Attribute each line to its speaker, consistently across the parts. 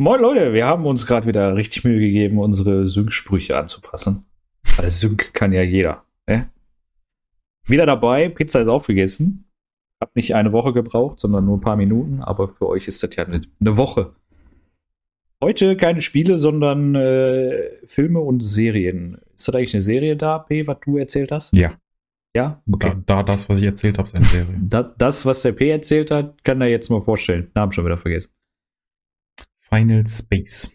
Speaker 1: Moin Leute, wir haben uns gerade wieder richtig Mühe gegeben, unsere Sync-Sprüche anzupassen. Weil Sync kann ja jeder. Ne? Wieder dabei, Pizza ist aufgegessen. Hab nicht eine Woche gebraucht, sondern nur ein paar Minuten, aber für euch ist das ja eine, eine Woche. Heute keine Spiele, sondern äh, Filme und Serien. Ist das eigentlich eine Serie da, P, was du erzählt hast?
Speaker 2: Ja.
Speaker 1: Ja?
Speaker 2: Okay. Da, da das, was ich erzählt habe, ist eine Serie.
Speaker 1: Da, das, was der P erzählt hat, kann er jetzt mal vorstellen. Namen schon wieder vergessen.
Speaker 2: Final Space.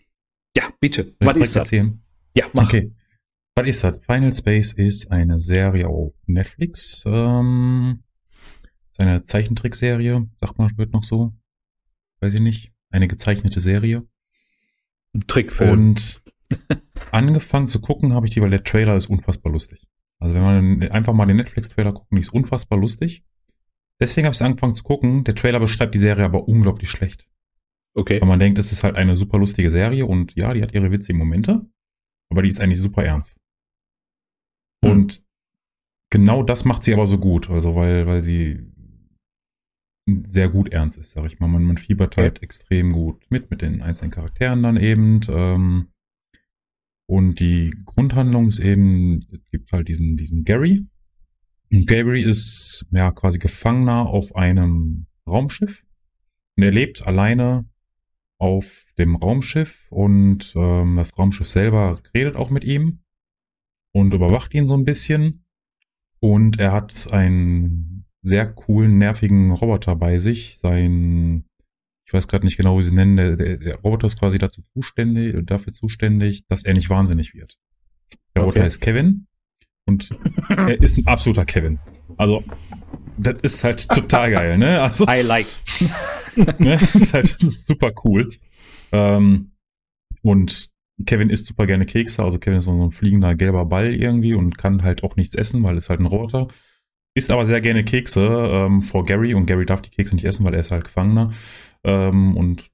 Speaker 1: Ja, bitte. Was ist das? Ja, mach.
Speaker 2: Okay. Was ist das? Final Space ist eine Serie auf Netflix. Ähm, ist eine Zeichentrickserie, sagt man, wird noch so. Weiß ich nicht. Eine gezeichnete Serie.
Speaker 1: Ein Trickfilm.
Speaker 2: Und angefangen zu gucken habe ich die, weil der Trailer ist unfassbar lustig. Also wenn man einfach mal den Netflix-Trailer guckt, die ist unfassbar lustig. Deswegen habe ich angefangen zu gucken. Der Trailer beschreibt die Serie aber unglaublich schlecht.
Speaker 1: Okay.
Speaker 2: Weil man denkt, es ist halt eine super lustige Serie und ja, die hat ihre witzigen Momente, aber die ist eigentlich super ernst.
Speaker 1: Hm.
Speaker 2: Und genau das macht sie aber so gut, also weil, weil sie sehr gut ernst ist, sag ich mal. Man, man fiebert halt extrem gut mit, mit den einzelnen Charakteren dann eben. Ähm, und die Grundhandlung ist eben, es gibt halt diesen, diesen Gary. Und Gary ist ja quasi Gefangener auf einem Raumschiff. Und er lebt alleine auf dem Raumschiff und ähm, das Raumschiff selber redet auch mit ihm und überwacht ihn so ein bisschen. Und er hat einen sehr coolen, nervigen Roboter bei sich. Sein, ich weiß gerade nicht genau, wie sie nennen, der, der, der Roboter ist quasi dazu zuständig, dafür zuständig, dass er nicht wahnsinnig wird. Der Roboter
Speaker 1: Okay.
Speaker 2: heißt Kevin und er ist ein absoluter Kevin. Also, das ist halt total geil, ne? Also,
Speaker 1: I like.
Speaker 2: Ne? Das ist halt das ist super cool. Ähm, und Kevin isst super gerne Kekse, also Kevin ist so ein fliegender gelber Ball irgendwie und kann halt auch nichts essen, weil es halt ein Roboter. Isst aber sehr gerne Kekse ähm, vor Gary und Gary darf die Kekse nicht essen, weil er ist halt Gefangener. Ähm, und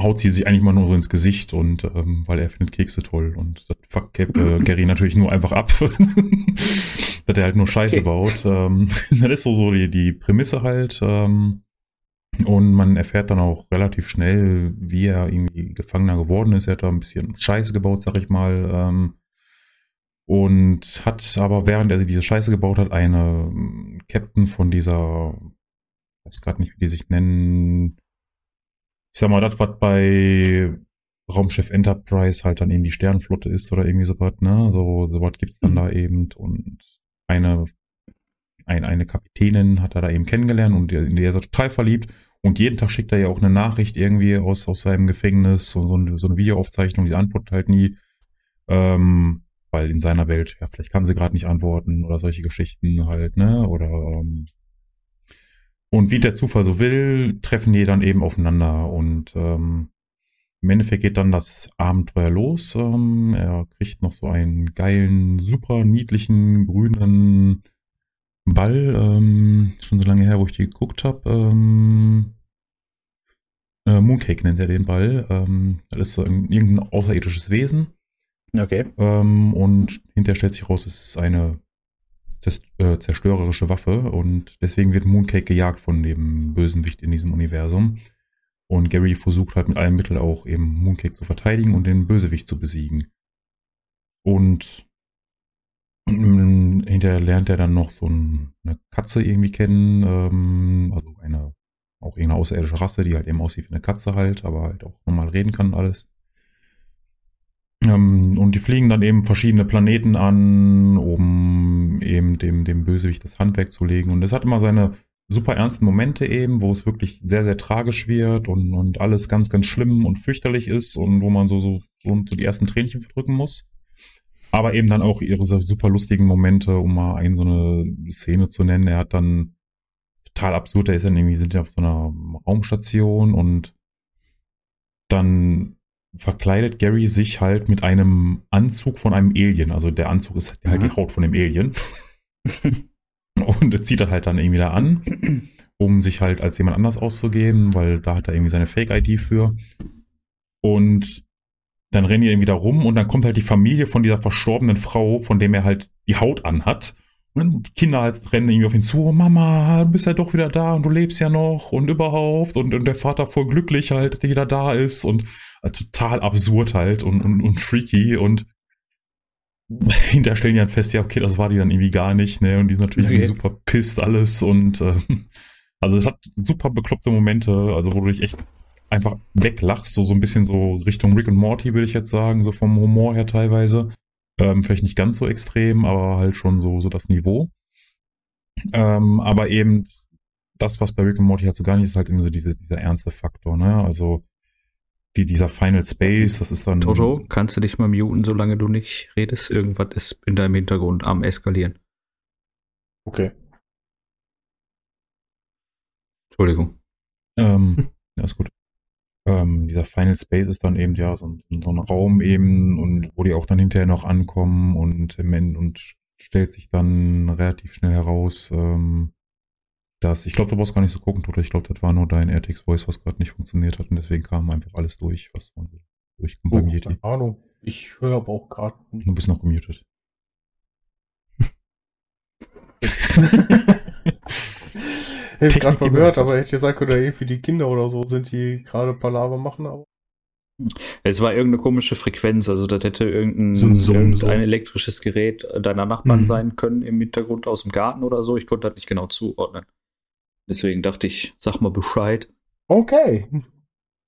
Speaker 2: haut sie sich eigentlich mal nur so ins Gesicht und ähm, weil er findet Kekse toll und das fuckt Kev, äh, Gary natürlich nur einfach ab, dass er halt nur Scheiße
Speaker 1: Okay.
Speaker 2: baut. Ähm, das ist so, so die, die Prämisse halt. Ähm, und man erfährt dann auch relativ schnell, wie er irgendwie Gefangener geworden ist. Er hat da ein bisschen Scheiße gebaut, sag ich mal. Ähm, und hat aber, während er diese Scheiße gebaut hat, eine ähm, Captain von dieser, ich weiß gerade nicht, wie die sich nennen. Ich sag mal, das, was bei Raumschiff Enterprise halt dann eben die Sternenflotte ist oder irgendwie sowas, ne? So, sowas gibt's dann da eben. Und eine, ein, eine Kapitänin hat er da eben kennengelernt und in die ist er total verliebt. Und jeden Tag schickt er ja auch eine Nachricht irgendwie aus, aus seinem Gefängnis, so, so, eine, so eine Videoaufzeichnung, die antwortet halt nie. Ähm, weil in seiner Welt, ja, vielleicht kann sie gerade nicht antworten oder solche Geschichten halt, ne? Oder ähm, und wie der Zufall so will, treffen die dann eben aufeinander und ähm, im Endeffekt geht dann das Abenteuer los. Ähm, er kriegt noch so einen geilen, super niedlichen, grünen Ball. Ähm, schon so lange her, wo ich die geguckt habe. Ähm, äh, Mooncake nennt er den Ball. Ähm, das ist so ein, irgendein außerirdisches Wesen.
Speaker 1: Okay.
Speaker 2: Ähm, und hinterher stellt sich raus, es ist eine äh, zerstörerische Waffe und deswegen wird Mooncake gejagt von dem Bösenwicht in diesem Universum. Und Gary versucht halt mit allen Mitteln auch eben Mooncake zu verteidigen und den Bösewicht zu besiegen. Und hinterher lernt er dann noch so ein, eine Katze irgendwie kennen, ähm, also eine auch irgendeine außerirdische Rasse, die halt eben aussieht wie eine Katze halt, aber halt auch normal reden kann und alles. Ähm, und die fliegen dann eben verschiedene Planeten an, um eben dem, dem Bösewicht das Handwerk zu legen. Und es hat immer seine super ernsten Momente eben, wo es wirklich sehr, sehr tragisch wird und, und alles ganz, ganz schlimm und fürchterlich ist und wo man so, so, so, so die ersten Tränchen verdrücken muss. Aber eben dann auch ihre super lustigen Momente, um mal eine so eine Szene zu nennen. Er hat dann total absurd, er ist dann irgendwie, sind ja auf so einer Raumstation und dann verkleidet Gary sich halt mit einem Anzug von einem Alien. Also der Anzug ist halt
Speaker 1: Mhm.
Speaker 2: die Haut von dem Alien. Und er zieht das halt dann irgendwie da an, um sich halt als jemand anders auszugeben, weil da hat er irgendwie seine Fake-ID für. Und dann rennen die irgendwie da rum und dann kommt halt die Familie von dieser verstorbenen Frau, von dem er halt die Haut anhat. Und die Kinder halt rennen irgendwie auf ihn zu, oh Mama, du bist ja doch wieder da und du lebst ja noch und überhaupt. Und, und der Vater voll glücklich halt, dass er wieder da ist. Und äh, total absurd halt und, und, und freaky. Und hinterher stellen die dann fest, ja, okay, das war die dann irgendwie gar nicht, ne? Und die sind natürlich
Speaker 1: Okay.
Speaker 2: super pisst alles und äh, also es hat super bekloppte Momente, also wo du dich echt einfach weglachst, so, so ein bisschen so Richtung Rick und Morty, würde ich jetzt sagen, so vom Humor her teilweise. Ähm, vielleicht nicht ganz so extrem, aber halt schon so, so das Niveau. Ähm, aber eben das, was bei Rick und Morty halt so gar nicht ist, halt eben so diese, dieser ernste Faktor, ne? Also die, dieser Final Space, das ist dann.
Speaker 1: Toto, kannst du dich mal muten, solange du nicht redest? Irgendwas ist in deinem Hintergrund am eskalieren.
Speaker 3: Okay.
Speaker 1: Entschuldigung.
Speaker 2: Ähm, ja, ist gut. Ähm, dieser Final Space ist dann eben ja so ein, so ein Raum eben und wo die auch dann hinterher noch ankommen und im End und stellt sich dann relativ schnell heraus, ähm, dass ich glaube, du brauchst gar nicht so gucken, Toto. Ich glaube, das war nur dein RTX Voice, was gerade nicht funktioniert hat und deswegen kam einfach alles durch, was man durchkommt
Speaker 3: Oh,
Speaker 2: beim Yeti.
Speaker 3: keine Ahnung. Ich höre aber auch gerade.
Speaker 2: Du bist noch gemutet.
Speaker 3: Ich
Speaker 2: Technik
Speaker 3: habe gerade mal gehört, aber hätte ja sagen können, eh für die Kinder oder so sind die gerade Palaver machen, aber.
Speaker 1: Es war irgendeine komische Frequenz, also das hätte irgendein,
Speaker 3: So ein Summen,
Speaker 1: irgendein
Speaker 3: so.
Speaker 1: elektrisches Gerät deiner Nachbarn
Speaker 3: Mhm.
Speaker 1: sein können im Hintergrund aus dem Garten oder so. Ich konnte das nicht genau zuordnen. Deswegen dachte ich, sag mal Bescheid.
Speaker 3: Okay.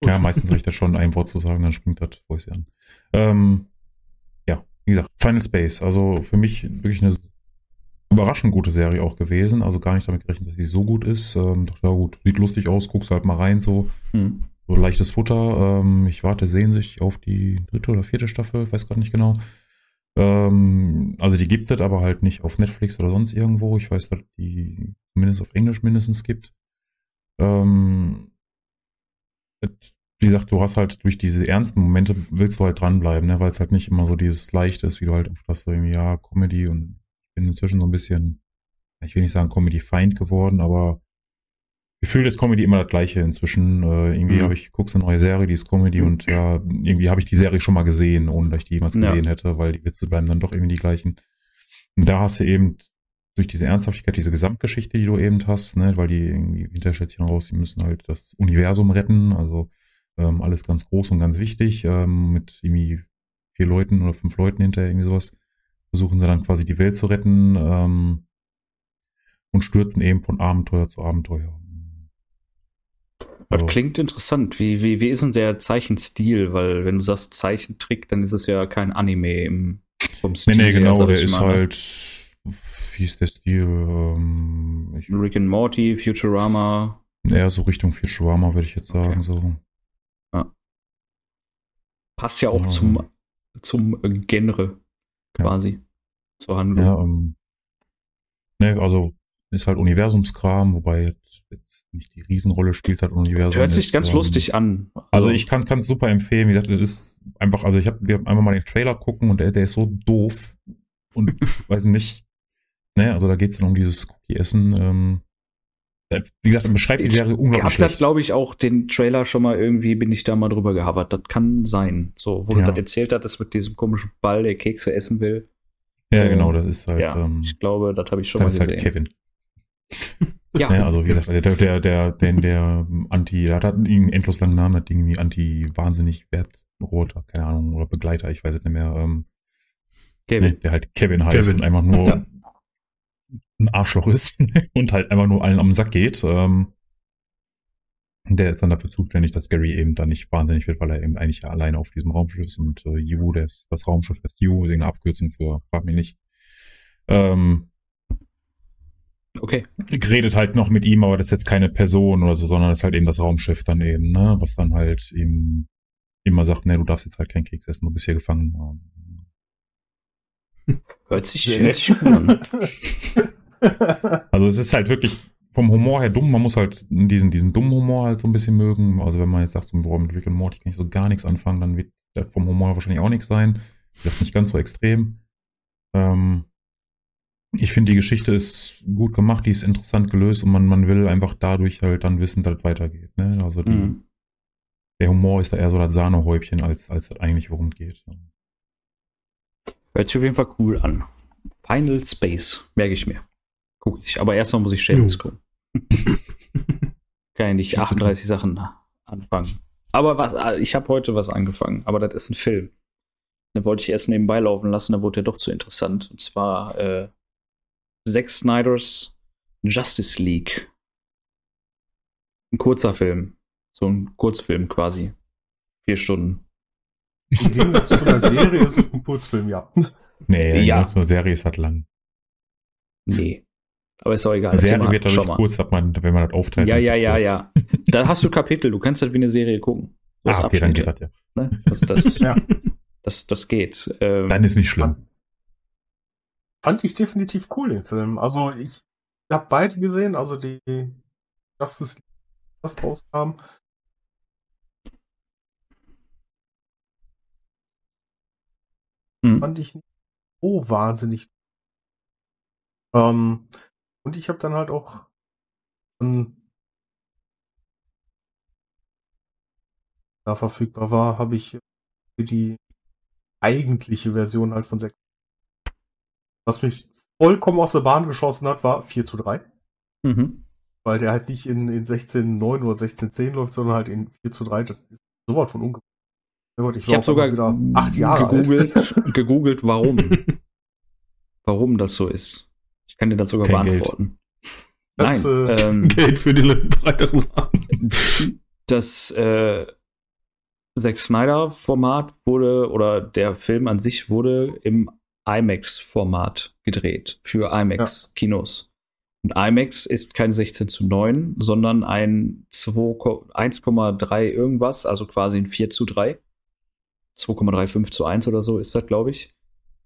Speaker 2: Ja, meistens reicht das schon, ein Wort zu sagen, dann springt das Voice an. Ähm, ja, wie gesagt, Final Space. Also für mich wirklich eine überraschend gute Serie auch gewesen. Also gar nicht damit gerechnet, dass sie so gut ist. Ähm, dachte, ja gut, sieht lustig aus, guckst halt mal rein, so,
Speaker 1: Hm.
Speaker 2: so leichtes Futter. Ähm, ich warte sehnsüchtig auf die dritte oder vierte Staffel, weiß gerade nicht genau. Ähm, also die gibt es, aber halt nicht auf Netflix oder sonst irgendwo. Ich weiß, dass die zumindest auf Englisch mindestens gibt. Ähm, wie gesagt, du hast halt durch diese ernsten Momente willst du halt dranbleiben, ne? weil es halt nicht immer so dieses Leichte ist, wie du halt oft hast, so irgendwie, ja, Comedy und bin inzwischen so ein bisschen, ich will nicht sagen Comedy-Feind geworden, aber gefühlt ist Comedy immer das Gleiche inzwischen. Äh, irgendwie
Speaker 1: Mhm.
Speaker 2: habe ich, guckst eine neue Serie, die ist Comedy und ja, irgendwie habe ich die Serie schon mal gesehen, ohne dass ich die jemals
Speaker 1: Ja.
Speaker 2: gesehen hätte, weil die Witze bleiben dann doch irgendwie die gleichen. Und da hast du eben durch diese Ernsthaftigkeit, diese Gesamtgeschichte, die du eben hast, ne, weil die irgendwie dann raus, die müssen halt das Universum retten, also ähm, alles ganz groß und ganz wichtig, ähm, mit irgendwie vier Leuten oder fünf Leuten hinterher irgendwie sowas, versuchen sie dann quasi die Welt zu retten ähm, und stürzen eben von Abenteuer zu Abenteuer.
Speaker 1: Das
Speaker 2: Also-
Speaker 1: klingt interessant. Wie, wie, wie ist denn der Zeichenstil? Weil wenn du sagst Zeichentrick, dann ist es ja kein Anime im, vom
Speaker 2: Nee,
Speaker 1: Stil
Speaker 2: nee,
Speaker 1: her,
Speaker 2: genau,
Speaker 1: sag
Speaker 2: der ist
Speaker 1: mal, ne?
Speaker 2: halt, wie ist der Stil? Ähm, ich,
Speaker 1: Rick and Morty, Futurama.
Speaker 2: eher so Richtung Futurama, würde ich jetzt sagen,
Speaker 1: Okay.
Speaker 2: so.
Speaker 1: Passt ja auch
Speaker 2: Ja.
Speaker 1: zum, zum Genre quasi. Zur Handlung.
Speaker 2: Ja, ähm, ne, also ist halt Universumskram, wobei jetzt, nicht die Riesenrolle spielt halt Universum.
Speaker 1: Hört sich ganz
Speaker 2: ähm,
Speaker 1: lustig an.
Speaker 2: Also ich kann es super empfehlen. Wie gesagt, es ist einfach, also ich habe wir haben einfach mal den Trailer gucken und der, der ist so doof und weiß nicht, ne, also da geht es dann um dieses Cookie-Essen. Ähm, äh, wie gesagt, er beschreibt die Serie
Speaker 1: Ich
Speaker 2: unglaublich
Speaker 1: das,
Speaker 2: schlecht.
Speaker 1: glaube ich, auch den Trailer schon mal irgendwie, bin ich da mal drüber gehavert. Das kann sein. So, wo
Speaker 2: Ja.
Speaker 1: du das erzählt hattest mit diesem komischen Ball, der Kekse essen will.
Speaker 2: Ja,
Speaker 1: äh,
Speaker 2: genau, das ist halt,
Speaker 1: ja,
Speaker 2: ähm,
Speaker 1: ich glaube, das habe ich schon
Speaker 2: das
Speaker 1: mal
Speaker 2: ist halt
Speaker 1: gesehen.
Speaker 2: Kevin.
Speaker 1: Ja.
Speaker 2: Ne, also wie gesagt, der, der, der, der, der Anti, der hat halt einen endlos langen Namen, hat irgendwie Anti-wahnsinnig wertroter, keine Ahnung, oder Begleiter, ich weiß es nicht mehr. Ähm,
Speaker 1: Kevin.
Speaker 2: ne, der halt Kevin heißt
Speaker 3: Kevin.
Speaker 2: und einfach nur
Speaker 1: Ja.
Speaker 2: Ein Arschloch ist und halt einfach nur allen am Sack geht. Ähm, der ist dann dafür zuständig, dass Gary eben dann nicht wahnsinnig wird, weil er eben eigentlich ja alleine auf diesem Raumschiff ist und äh, Yu, der ist, das Raumschiff ist Yu, ist eine Abkürzung für, frag mich nicht. Ähm,
Speaker 1: Okay.
Speaker 2: redet halt noch mit ihm, aber das ist jetzt keine Person oder so, sondern das ist halt eben das Raumschiff dann eben, ne, was dann halt ihm immer sagt, ne, du darfst jetzt halt keinen Keks essen, du bist hier gefangen.
Speaker 1: Hört sich,
Speaker 3: Sehr
Speaker 1: hört sich gut an.
Speaker 2: Also es ist halt wirklich vom Humor her dumm, man muss halt diesen, diesen dummen Humor halt so ein bisschen mögen. Also wenn man jetzt sagt, so, boah, mit Rick und Morty kann ich so gar nichts anfangen, dann wird das vom Humor wahrscheinlich auch nichts sein. Das ist nicht ganz so extrem. Ähm, ich finde, die Geschichte ist gut gemacht, die ist interessant gelöst und man, man will einfach dadurch halt dann wissen, dass es weitergeht. Ne? Also die,
Speaker 1: Mhm.
Speaker 2: der Humor ist da eher so das Sahnehäubchen, als, als das eigentlich worum es geht.
Speaker 1: Hört sich auf jeden Fall cool an. Final Space, merke ich mir. Guck ich. Aber erstmal muss ich Shameless
Speaker 4: Jo.
Speaker 1: gucken. Kann ja nicht 38 Sachen anfangen. Aber was, äh, ich habe heute was angefangen, aber das ist ein Film. Den wollte ich erst nebenbei laufen lassen, dann wurde der doch zu interessant. Und zwar äh, Zack Snyders Justice League. Ein kurzer Film. So ein Kurzfilm quasi. Vier Stunden.
Speaker 3: Im Gegensatz zu einer Serie ist es ein Kurzfilm, ja.
Speaker 2: Nee,
Speaker 1: Ja.
Speaker 2: eine Serie ist halt lang.
Speaker 1: Nee. Aber ist auch egal.
Speaker 2: Eine
Speaker 1: das
Speaker 2: Serie
Speaker 1: Thema
Speaker 2: wird dadurch
Speaker 1: schon mal.
Speaker 2: kurz, hat man, wenn man das aufteilt.
Speaker 1: Ja, ja,
Speaker 2: das
Speaker 1: ja,
Speaker 2: kurz.
Speaker 1: ja. Da hast du Kapitel, du kannst halt wie eine Serie gucken.
Speaker 2: Ah, okay, dann geht das ja.
Speaker 1: ne? das, das,
Speaker 3: Ja.
Speaker 1: das, das geht. Ähm,
Speaker 2: Dann ist nicht schlimm.
Speaker 3: Fand ich definitiv cool, den Film. Also, ich habe beide gesehen, also die Justice League, was rauskam.
Speaker 1: hm.
Speaker 3: fand ich nicht so wahnsinnig. Ähm, und ich habe dann halt auch ähm, da verfügbar war, habe ich die eigentliche Version halt von 6. Was mich vollkommen aus der Bahn geschossen hat, war 4 zu 3.
Speaker 1: Mhm.
Speaker 3: Weil der halt nicht in, in 16.9 oder 16.10 läuft, sondern halt in 4 zu 3. Das ist sowas von ungefähr. Ich,
Speaker 1: Ich habe sogar
Speaker 3: wieder acht Jahre
Speaker 1: gegoogelt, gegoogelt, warum. warum das so ist. Ich kann dir das sogar
Speaker 2: Kein Geld.
Speaker 1: beantworten.
Speaker 3: Das,
Speaker 1: Nein,
Speaker 3: äh,
Speaker 1: ähm,
Speaker 4: Geld für den breiteren
Speaker 1: das äh, Zack Snyder-Format wurde, oder der Film an sich wurde im IMAX-Format gedreht für IMAX-Kinos. Und IMAX ist kein 16 zu 9, sondern ein 2 1,3 irgendwas, also quasi ein 4 zu 3. 2,35 zu 1 oder so ist das, glaube ich.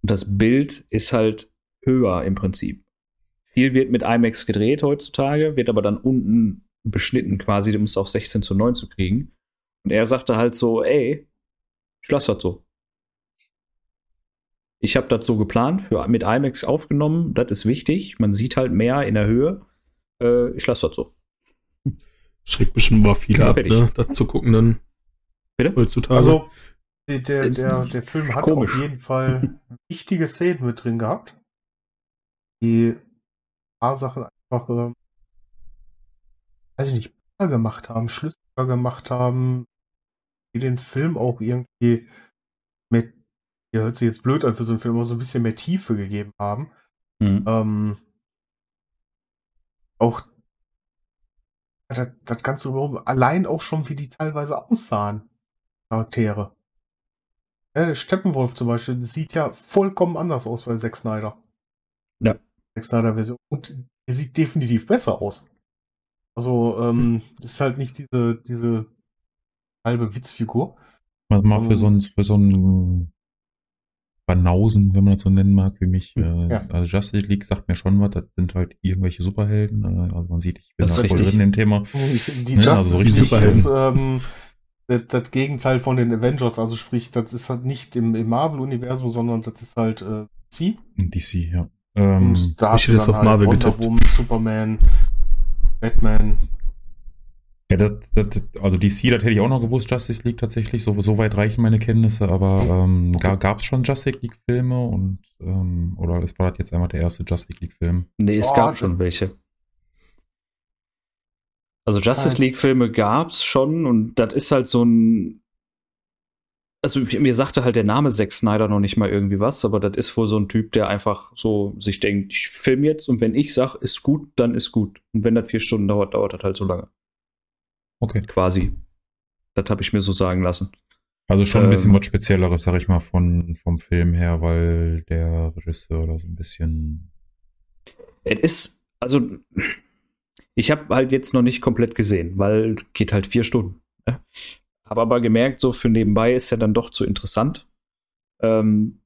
Speaker 1: Und das Bild ist halt höher im Prinzip. Viel wird mit IMAX gedreht heutzutage, wird aber dann unten beschnitten quasi, um es auf 16 zu 9 zu kriegen. Und er sagte halt so, ey, ich lasse das so. Ich habe das so geplant, für, mit IMAX aufgenommen, das ist wichtig. Man sieht halt mehr in der Höhe. Äh, ich lasse das so.
Speaker 4: Schreckt bestimmt mal viele ab, ne? Das zu gucken dann.
Speaker 1: Bitte?
Speaker 4: Heutzutage.
Speaker 3: Also, der, der, der, der Film hat
Speaker 1: komisch.
Speaker 3: auf jeden Fall wichtige Szenen mit drin gehabt, die paar Sachen einfach, ähm, weiß ich nicht, besser gemacht haben, schlüssiger gemacht haben, die den Film auch irgendwie mit, ja, hört sich jetzt blöd an für so einen Film, aber so ein bisschen mehr Tiefe gegeben haben.
Speaker 1: Mhm.
Speaker 3: Ähm, auch das, das Ganze überhaupt, allein auch schon, wie die teilweise aussahen, Charaktere. Ja, der Steppenwolf zum Beispiel, das sieht ja vollkommen anders aus bei Zack Snyder.
Speaker 1: Ja.
Speaker 3: Zack Snyder Version. Und die sieht definitiv besser aus. Also, ähm, das ist halt nicht diese, diese halbe Witzfigur.
Speaker 2: Was mal für
Speaker 3: Ähm,
Speaker 2: so ein, für so ein Banausen, wenn man das so nennen mag, wie mich.
Speaker 3: Hm,
Speaker 2: Äh,
Speaker 3: ja.
Speaker 2: Also Justice League sagt mir schon was, das sind halt irgendwelche Superhelden. Äh, also man sieht, ich bin
Speaker 1: Das
Speaker 2: da voll
Speaker 1: richtig.
Speaker 2: drin im Thema.
Speaker 3: Die
Speaker 2: Ja,
Speaker 3: Justice
Speaker 2: also richtig
Speaker 3: League
Speaker 4: Superhelden.
Speaker 3: ist ähm, das, das Gegenteil von den Avengers, also sprich, das ist halt nicht im, im Marvel-Universum, sondern das ist halt äh, C.
Speaker 2: DC, ja. Ähm,
Speaker 3: Und da
Speaker 4: ich hätte jetzt auf Marvel
Speaker 3: Wonder
Speaker 4: getippt.
Speaker 3: Woman, Superman, Batman.
Speaker 2: ja, das, das, also DC, das hätte ich auch noch gewusst, Justice League tatsächlich. So, so weit reichen meine Kenntnisse, aber ähm,
Speaker 3: Okay.
Speaker 2: gab es schon Justice League-Filme und ähm, oder es war das jetzt einmal der erste Justice League-Film?
Speaker 1: Nee, es
Speaker 3: Oh,
Speaker 1: gab schon welche. Also
Speaker 3: Das
Speaker 1: Justice
Speaker 3: heißt-
Speaker 1: League-Filme gab's schon und das ist halt so ein. Also mir sagte halt der Name Zack Snyder noch nicht mal irgendwie was, aber das ist wohl so ein Typ, der einfach so sich denkt, ich film jetzt und wenn ich sag, ist gut, dann ist gut. Und wenn das vier Stunden dauert, dauert das halt so lange.
Speaker 2: Okay.
Speaker 1: Quasi. Das habe ich mir so sagen lassen.
Speaker 2: Also schon ein bisschen
Speaker 1: Ähm,
Speaker 2: was Spezielleres, sag ich mal, von, vom Film her, weil der Regisseur da so ein bisschen.
Speaker 1: Es ist, also, ich habe halt jetzt noch nicht komplett gesehen, weil geht halt vier Stunden. Ne? Habe aber gemerkt, so für nebenbei ist ja dann doch zu interessant. Ähm,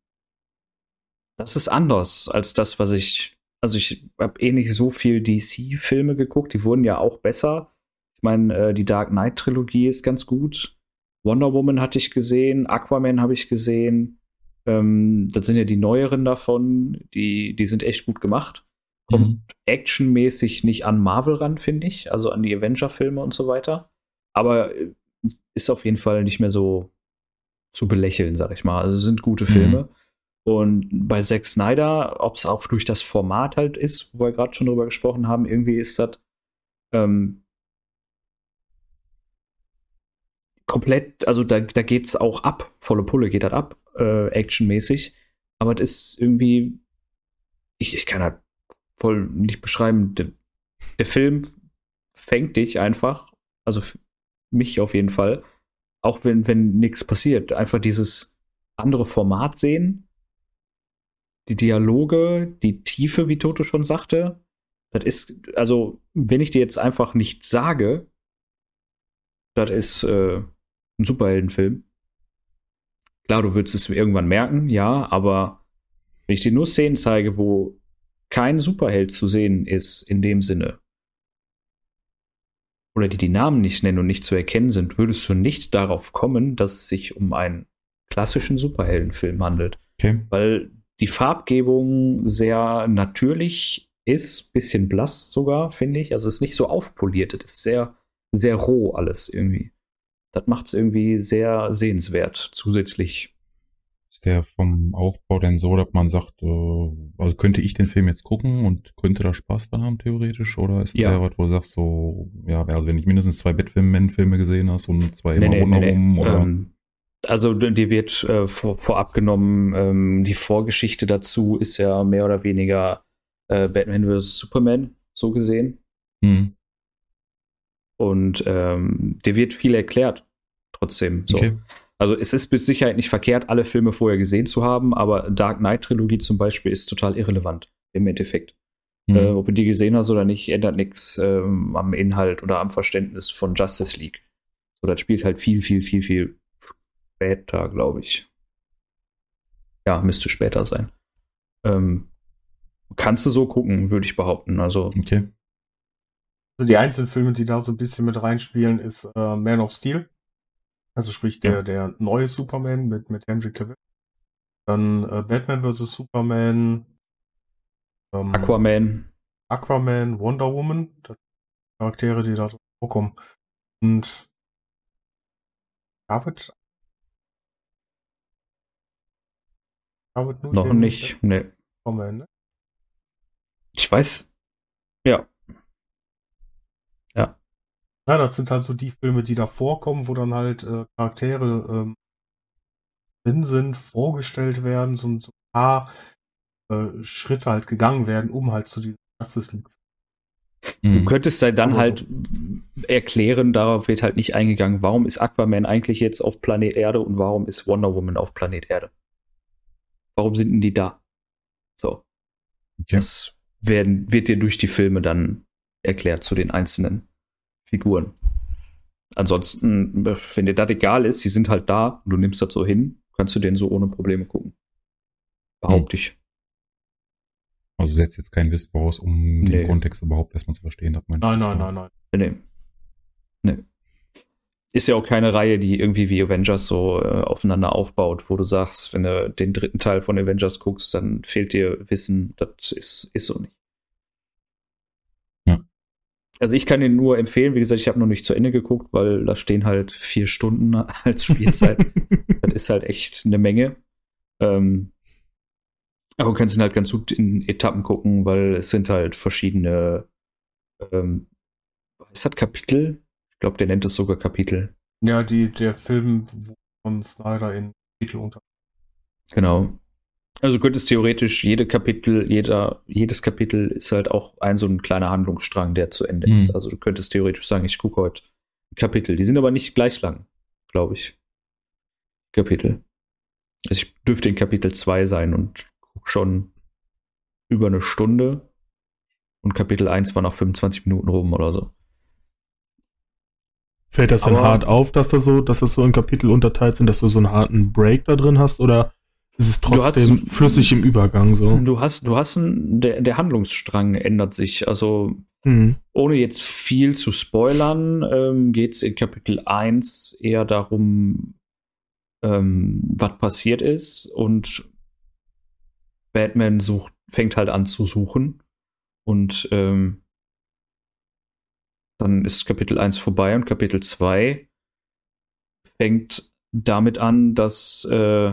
Speaker 1: das ist anders als das, was ich. Also, ich habe eh nicht so viel DC-Filme geguckt, die wurden ja auch besser. Ich meine, äh, die Dark Knight-Trilogie ist ganz gut. Wonder Woman hatte ich gesehen, Aquaman habe ich gesehen. Ähm, das sind ja die neueren davon, die, die sind echt gut gemacht kommt
Speaker 2: Mhm.
Speaker 1: actionmäßig nicht an Marvel ran, finde ich, also an die Avenger-Filme und so weiter. Aber äh, ist auf jeden Fall nicht mehr so zu belächeln, sag ich mal. Also sind gute
Speaker 2: Mhm.
Speaker 1: Filme. Und bei Zack Snyder, ob es auch durch das Format halt ist, wo wir gerade schon drüber gesprochen haben, irgendwie ist das ähm, komplett, also da, da geht es auch ab, volle Pulle geht das ab, äh, actionmäßig. Aber das ist irgendwie, ich, ich kann halt voll nicht beschreiben, der, der Film fängt dich einfach, also mich auf jeden Fall, auch wenn, wenn nichts passiert, einfach dieses andere Format sehen, die Dialoge, die Tiefe, wie Toto schon sagte, das ist, also, wenn ich dir jetzt einfach nicht sage, das ist äh, ein Superheldenfilm. Klar, du würdest es irgendwann merken, ja, aber wenn ich dir nur Szenen zeige, wo kein Superheld zu sehen ist, in dem Sinne, oder die die Namen nicht nennen und nicht zu erkennen sind, würdest du nicht darauf kommen, dass es sich um einen klassischen Superheldenfilm handelt.
Speaker 2: Okay.
Speaker 1: Weil die Farbgebung sehr natürlich ist, bisschen blass sogar, finde ich. Also es ist nicht so aufpoliert, es ist sehr, sehr roh alles irgendwie. Das macht es irgendwie sehr sehenswert, zusätzlich.
Speaker 2: Ist der vom Aufbau denn so, dass man sagt, äh, also könnte ich den Film jetzt gucken und könnte da Spaß dran haben, theoretisch? Oder ist
Speaker 1: Ja.
Speaker 2: der was, wo du sagst, so, ja, also wenn ich mindestens zwei Batman-Filme gesehen hast und zwei
Speaker 1: Nee,
Speaker 2: immer
Speaker 1: nee, nee, nee.
Speaker 2: rundherum, oder?
Speaker 1: Ähm, also die wird äh, vor, vorab genommen, ähm, die Vorgeschichte dazu ist ja mehr oder weniger äh, Batman vs. Superman, so gesehen.
Speaker 2: Hm,
Speaker 1: Und ähm, dir wird viel erklärt, trotzdem. So.
Speaker 2: okay.
Speaker 1: Also es ist mit Sicherheit nicht verkehrt, alle Filme vorher gesehen zu haben, aber Dark Knight-Trilogie zum Beispiel ist total irrelevant im Endeffekt.
Speaker 2: Hm.
Speaker 1: Äh, ob du die gesehen hast oder nicht, ändert nichts ähm, am Inhalt oder am Verständnis von Justice League. So, das spielt halt viel, viel, viel, viel später, glaube ich. Ja, müsste später sein. Ähm, kannst du so gucken, würde ich behaupten. Also,
Speaker 2: okay.
Speaker 3: Also die einzelnen Filme, die da so ein bisschen mit reinspielen, ist äh, Man of Steel. Also sprich der,
Speaker 1: Ja.
Speaker 3: der neue Superman mit, mit Henry Cavill. Dann äh, Batman vs. Superman. Ähm,
Speaker 1: Aquaman,
Speaker 3: Aquaman, Wonder Woman. Das sind Charaktere, die da vorkommen. Und David? David nur
Speaker 1: noch nicht.
Speaker 3: Aquaman, ne?
Speaker 1: Ich weiß. Ja.
Speaker 3: Ja, das sind halt so die Filme, die da vorkommen, wo dann halt äh, Charaktere ähm, drin sind, vorgestellt werden, so, so ein paar äh, Schritte halt gegangen werden, um halt zu diesem Justice League.
Speaker 1: Du
Speaker 2: Hm.
Speaker 1: könntest ja dann halt erklären, darauf wird halt nicht eingegangen, warum ist Aquaman eigentlich jetzt auf Planet Erde und warum ist Wonder Woman auf Planet Erde? Warum sind denn die da? So.
Speaker 2: Okay.
Speaker 1: Das werden, wird dir durch die Filme dann erklärt zu den einzelnen Figuren. Ansonsten, wenn dir das egal ist, die sind halt da und du nimmst das so hin, kannst du den so ohne Probleme gucken. Behaupte ich.
Speaker 2: Also setzt jetzt kein Wissen voraus, um
Speaker 1: Nee.
Speaker 2: den Kontext überhaupt erstmal zu verstehen. Hat man
Speaker 3: Nein, nein, nein, nein.
Speaker 1: Nee. Nee. Ist ja auch keine Reihe, die irgendwie wie Avengers so äh, aufeinander aufbaut, wo du sagst, wenn du den dritten Teil von Avengers guckst, dann fehlt dir Wissen. Das ist, ist so nicht. Also ich kann den nur empfehlen, wie gesagt, ich habe noch nicht zu Ende geguckt, weil da stehen halt vier Stunden als Spielzeit. das ist halt echt eine Menge. Ähm, aber du kannst ihn halt ganz gut in Etappen gucken, weil es sind halt verschiedene ähm, ist das Kapitel? Ich glaube, der nennt es sogar Kapitel.
Speaker 3: Ja, die, der Film wo von Snyder in Titel unter.
Speaker 1: Genau. Also du könntest theoretisch jede Kapitel, jeder, jedes Kapitel ist halt auch ein so ein kleiner Handlungsstrang, der zu Ende ist.
Speaker 2: Mhm.
Speaker 1: Also du könntest theoretisch sagen, ich gucke heute Kapitel. Die sind aber nicht gleich lang, glaube ich. Kapitel. Also ich dürfte in Kapitel 2 sein und gucke schon über eine Stunde. Und Kapitel 1 war nach 25 Minuten rum oder so.
Speaker 4: Fällt das denn
Speaker 1: Aber-
Speaker 4: hart auf, dass das so, dass das so in Kapitel unterteilt sind, dass du so einen harten Break da drin hast oder ist es
Speaker 1: hast-
Speaker 4: trotzdem flüssig im Übergang so?
Speaker 1: Du hast, du hast einen, der, der Handlungsstrang ändert sich. Also
Speaker 4: Mhm.
Speaker 1: ohne jetzt viel zu spoilern, ähm, geht es in Kapitel 1 eher darum, ähm, was passiert ist und Batman sucht, fängt halt an zu suchen und ähm, dann ist Kapitel 1 vorbei und Kapitel 2 fängt damit an, dass äh,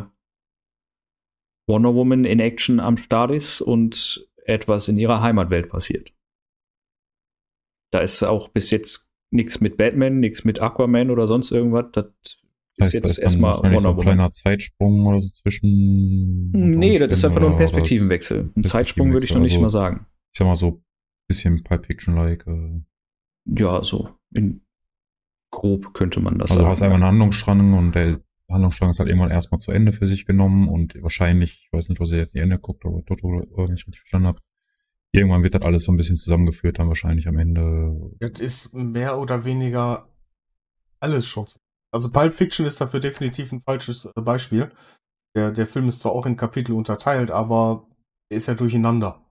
Speaker 1: Wonder Woman in Action am Start ist und etwas in ihrer Heimatwelt passiert. Da ist auch bis jetzt nichts mit Batman, nichts mit Aquaman oder sonst irgendwas. Das ist
Speaker 2: Heißt,
Speaker 1: jetzt erstmal
Speaker 2: wahrscheinlich so
Speaker 1: Wonder
Speaker 2: ein
Speaker 1: Woman.
Speaker 2: kleiner Zeitsprung oder so zwischen.
Speaker 1: Nee, das ist einfach nur ein Perspektivenwechsel. Ein Zeitsprung würde ich noch nicht
Speaker 2: Also,
Speaker 1: mal sagen.
Speaker 2: Ich sag mal so ein bisschen Pulp Fiction-like. Äh,
Speaker 1: Ja, so in grob könnte man das
Speaker 2: also du
Speaker 1: sagen.
Speaker 2: hast einmal einen Handlungsstrang und der Handlungsstrang ist halt irgendwann erstmal zu Ende für sich genommen und wahrscheinlich, ich weiß nicht, was ihr jetzt die Ende guckt, aber Toto, nicht richtig verstanden habt, irgendwann wird das alles so ein bisschen zusammengeführt, dann wahrscheinlich am Ende.
Speaker 3: Das ist mehr oder weniger alles schon. Also Pulp Fiction ist dafür definitiv ein falsches äh, Beispiel. Der, der Film ist zwar auch in Kapitel unterteilt, aber er ist ja durcheinander.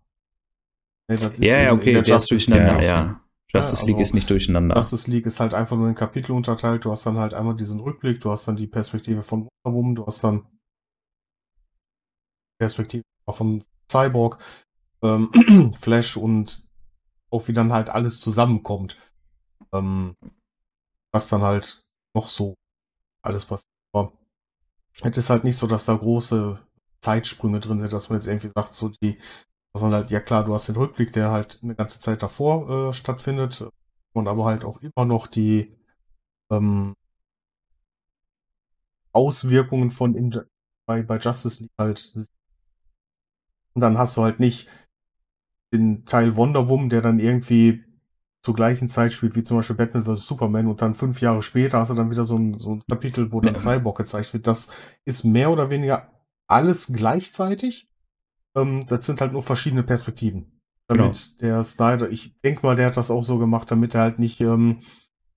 Speaker 3: Ne, das ist
Speaker 1: ja, ja, okay,
Speaker 3: der
Speaker 1: der ist durcheinander, ja. Justice
Speaker 3: Ja,
Speaker 1: League
Speaker 3: also
Speaker 1: ist nicht durcheinander.
Speaker 3: Justice League ist halt einfach nur in Kapitel unterteilt. Du hast dann halt einmal diesen Rückblick, du hast dann die Perspektive von Wonder Woman, du hast dann Perspektive von Cyborg, ähm, Flash und auch wie dann halt alles zusammenkommt. Ähm, was dann halt noch so alles passiert. Aber es ist halt nicht so, dass da große Zeitsprünge drin sind, dass man jetzt irgendwie sagt, so die, man halt, ja klar, du hast den Rückblick, der halt eine ganze Zeit davor äh, stattfindet und aber halt auch immer noch die ähm, Auswirkungen von in, bei, bei Justice League halt. Und dann hast du halt nicht den Teil Wonder Woman, der dann irgendwie zur gleichen Zeit spielt, wie zum Beispiel Batman vs. Superman und dann fünf Jahre später hast du dann wieder so ein, so ein Kapitel, wo dann. Cyborg gezeigt wird. Das ist mehr oder weniger alles gleichzeitig. Ähm, das sind halt nur verschiedene Perspektiven. Damit der Snyder, ich denke mal, der hat das auch so gemacht, damit er halt nicht, ähm,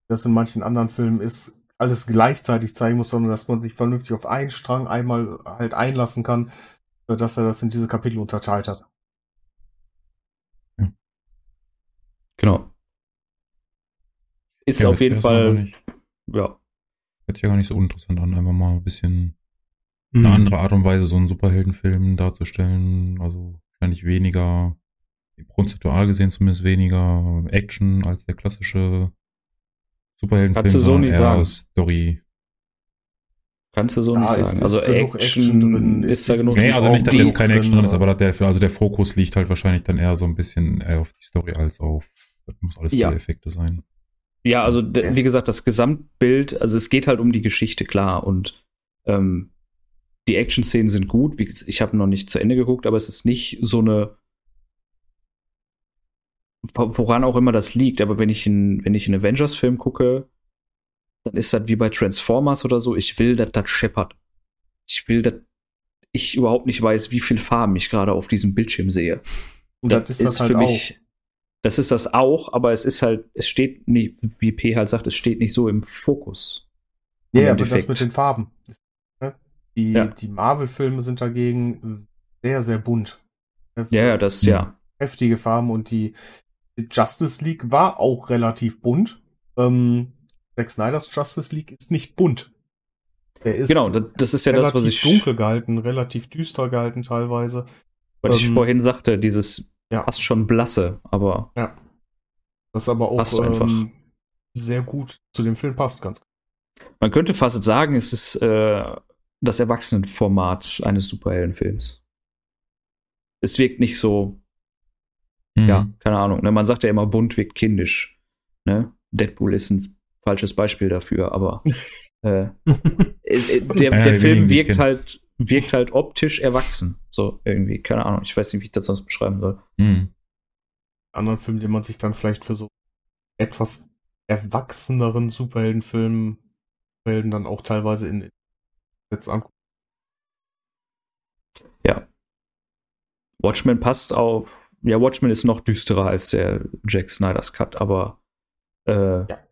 Speaker 3: das in manchen anderen Filmen ist, alles gleichzeitig zeigen muss, sondern dass man sich vernünftig auf einen Strang einmal halt einlassen kann, äh, dass er das in diese Kapitel unterteilt hat.
Speaker 1: Genau. Ist
Speaker 2: Ja,
Speaker 1: auf jeden Fall,
Speaker 2: Nicht,
Speaker 1: ja.
Speaker 2: hört sich ja gar nicht so uninteressant an, einfach mal ein bisschen
Speaker 4: Mhm.
Speaker 2: eine andere Art und Weise, so einen Superheldenfilm darzustellen. Also wahrscheinlich weniger, prozentual gesehen zumindest weniger Action als der klassische Superheldenfilm.
Speaker 1: Kannst du so nicht sagen.
Speaker 2: Story.
Speaker 1: Kannst du so nicht sagen.
Speaker 3: ist
Speaker 1: Also Action,
Speaker 3: Action drin,
Speaker 1: ist
Speaker 3: ist
Speaker 1: da genug.
Speaker 2: Nee, also nicht, dass jetzt keine Action drin ist, aber der, also der Fokus liegt halt wahrscheinlich dann eher so ein bisschen eher auf die Story als auf, das muss alles
Speaker 1: Ja.
Speaker 2: Effekte sein.
Speaker 1: Ja, also wie gesagt, das Gesamtbild, also es geht halt um die Geschichte, klar. Und ähm, die Action-Szenen sind gut. Ich habe noch nicht zu Ende geguckt, aber es ist nicht so eine, wo- woran auch immer das liegt. Aber wenn ich in, wenn ich einen Avengers-Film gucke, dann ist das wie bei Transformers oder so. Ich will, dass das scheppert. Ich will, dass ich überhaupt nicht weiß, wie viel Farben ich gerade auf diesem Bildschirm sehe.
Speaker 3: Und das, ist das halt auch.
Speaker 1: Das ist das auch, aber es ist halt, es steht nicht, wie P halt sagt, es steht nicht so im Fokus.
Speaker 3: Ja,
Speaker 1: im
Speaker 3: aber das mit den Farben. Ne? Die,
Speaker 1: Ja.
Speaker 3: die Marvel-Filme sind dagegen sehr, sehr bunt.
Speaker 1: Ja, ja, das, ja.
Speaker 3: Heftige Farben und die, Justice League war auch relativ bunt. Ähm, Zack Snyder's Justice League ist nicht bunt. Der ist
Speaker 1: Genau, das, das ist ja das, was ich,
Speaker 3: dunkel gehalten, relativ düster gehalten teilweise.
Speaker 1: was ich
Speaker 3: ähm,
Speaker 1: vorhin sagte, dieses
Speaker 3: Ja.
Speaker 1: fast schon blasse, aber
Speaker 3: Ja. Das aber auch
Speaker 1: Passt einfach.
Speaker 3: ähm, sehr gut zu dem Film passt, ganz
Speaker 1: man könnte fast sagen, es ist äh, das Erwachsenenformat eines Superheldenfilms. Es wirkt nicht so,
Speaker 2: Mhm.
Speaker 1: ja, keine Ahnung. Ne? Man sagt ja immer, bunt wirkt kindisch. Ne? Deadpool ist ein falsches Beispiel dafür, aber äh, äh, der,
Speaker 2: Ja,
Speaker 1: der Film wirkt halt, wirkt halt optisch erwachsen. So irgendwie, keine Ahnung. Ich weiß nicht, wie ich das sonst beschreiben soll.
Speaker 2: Mhm.
Speaker 3: anderen Film, den man sich dann vielleicht für so etwas erwachseneren Superheldenfilmen Superhelden dann auch teilweise in jetzt anguckt.
Speaker 1: Ja. Watchmen passt auf. Ja, Watchmen ist noch düsterer als der Jack Snyder's Cut, aber äh,
Speaker 3: Ja.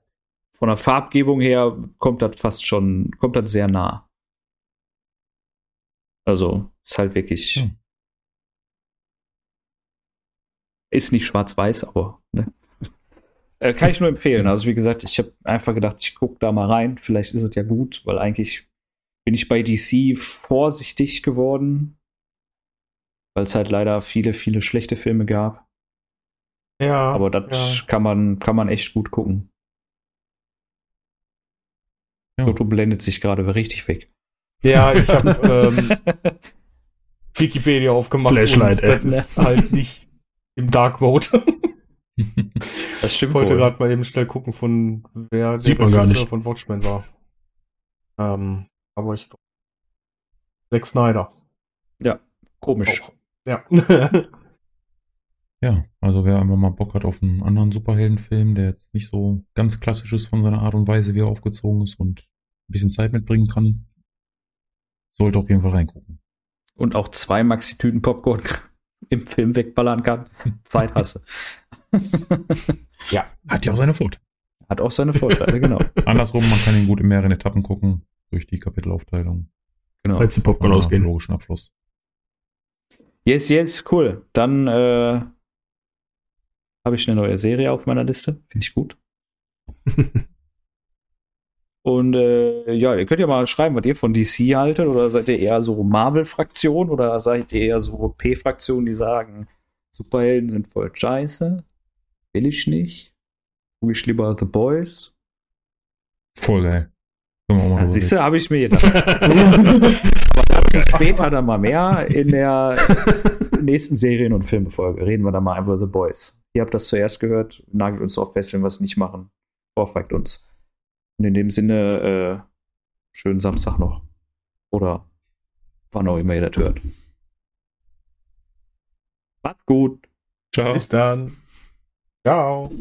Speaker 1: von der Farbgebung her kommt das fast schon, kommt das sehr nah. Also ist halt wirklich.
Speaker 2: Hm.
Speaker 1: Ist nicht schwarz-weiß, aber ne? äh, kann ich nur empfehlen. Also wie gesagt, ich habe einfach gedacht, ich gucke da mal rein. Vielleicht ist es ja gut, weil eigentlich bin ich bei DC vorsichtig geworden, weil es halt leider viele, viele schlechte Filme gab.
Speaker 3: Ja,
Speaker 1: Aber das kann man, kann man echt gut gucken.
Speaker 2: Ja.
Speaker 1: Toto blendet sich gerade richtig weg.
Speaker 3: ja. ja, ich habe ähm, Wikipedia aufgemacht.
Speaker 4: Flashlight,
Speaker 3: und das ist halt nicht im Dark Mode.
Speaker 1: Das stimmt
Speaker 3: Ich wollte gerade mal eben schnell gucken, von wer
Speaker 4: Sieht man gar
Speaker 3: Regisseur
Speaker 4: nicht.
Speaker 3: von Watchmen war. Ähm, aber ich glaube. Zack Snyder.
Speaker 1: Komisch.
Speaker 3: Auch. Ja.
Speaker 2: Ja, also wer einfach mal Bock hat auf einen anderen Superheldenfilm, der jetzt nicht so ganz klassisch ist von seiner Art und Weise, wie er aufgezogen ist und ein bisschen Zeit mitbringen kann, sollte auf jeden Fall reingucken.
Speaker 1: Und auch zwei Maxi-Tüten Popcorn im Film wegballern kann. Zeit hasse.
Speaker 2: Hat ja auch seine Vorteile.
Speaker 1: Hat auch seine Vorteile, genau.
Speaker 2: Andersrum, man kann ihn gut in mehreren Etappen gucken, durch die Kapitelaufteilung.
Speaker 1: genau.
Speaker 4: Falls die Popcorn ausgehen.
Speaker 2: Logischen Abschluss.
Speaker 1: Yes, yes, cool. Dann äh, habe ich eine neue Serie auf meiner Liste. Finde ich gut. Und äh, ja, ihr könnt ja mal schreiben, was ihr von DC haltet. Oder seid ihr eher so Marvel-Fraktion oder seid ihr eher so P-Fraktion, die sagen, Superhelden sind voll scheiße. Will ich nicht. Guck ich lieber The Boys.
Speaker 2: Voll geil.
Speaker 1: Ja, siehst du, habe ich mir gedacht. Aber später dann mal mehr in der nächsten Serien- und Filmefolge. Reden wir dann mal über The Boys. Ihr habt das zuerst gehört. Nagelt uns auf fest, wenn wir es nicht machen. Vorfragt uns. Und in dem Sinne, äh, schönen Samstag noch. Oder wann auch immer ihr das hört. Macht's gut.
Speaker 2: Ciao.
Speaker 3: Bis dann. Ciao.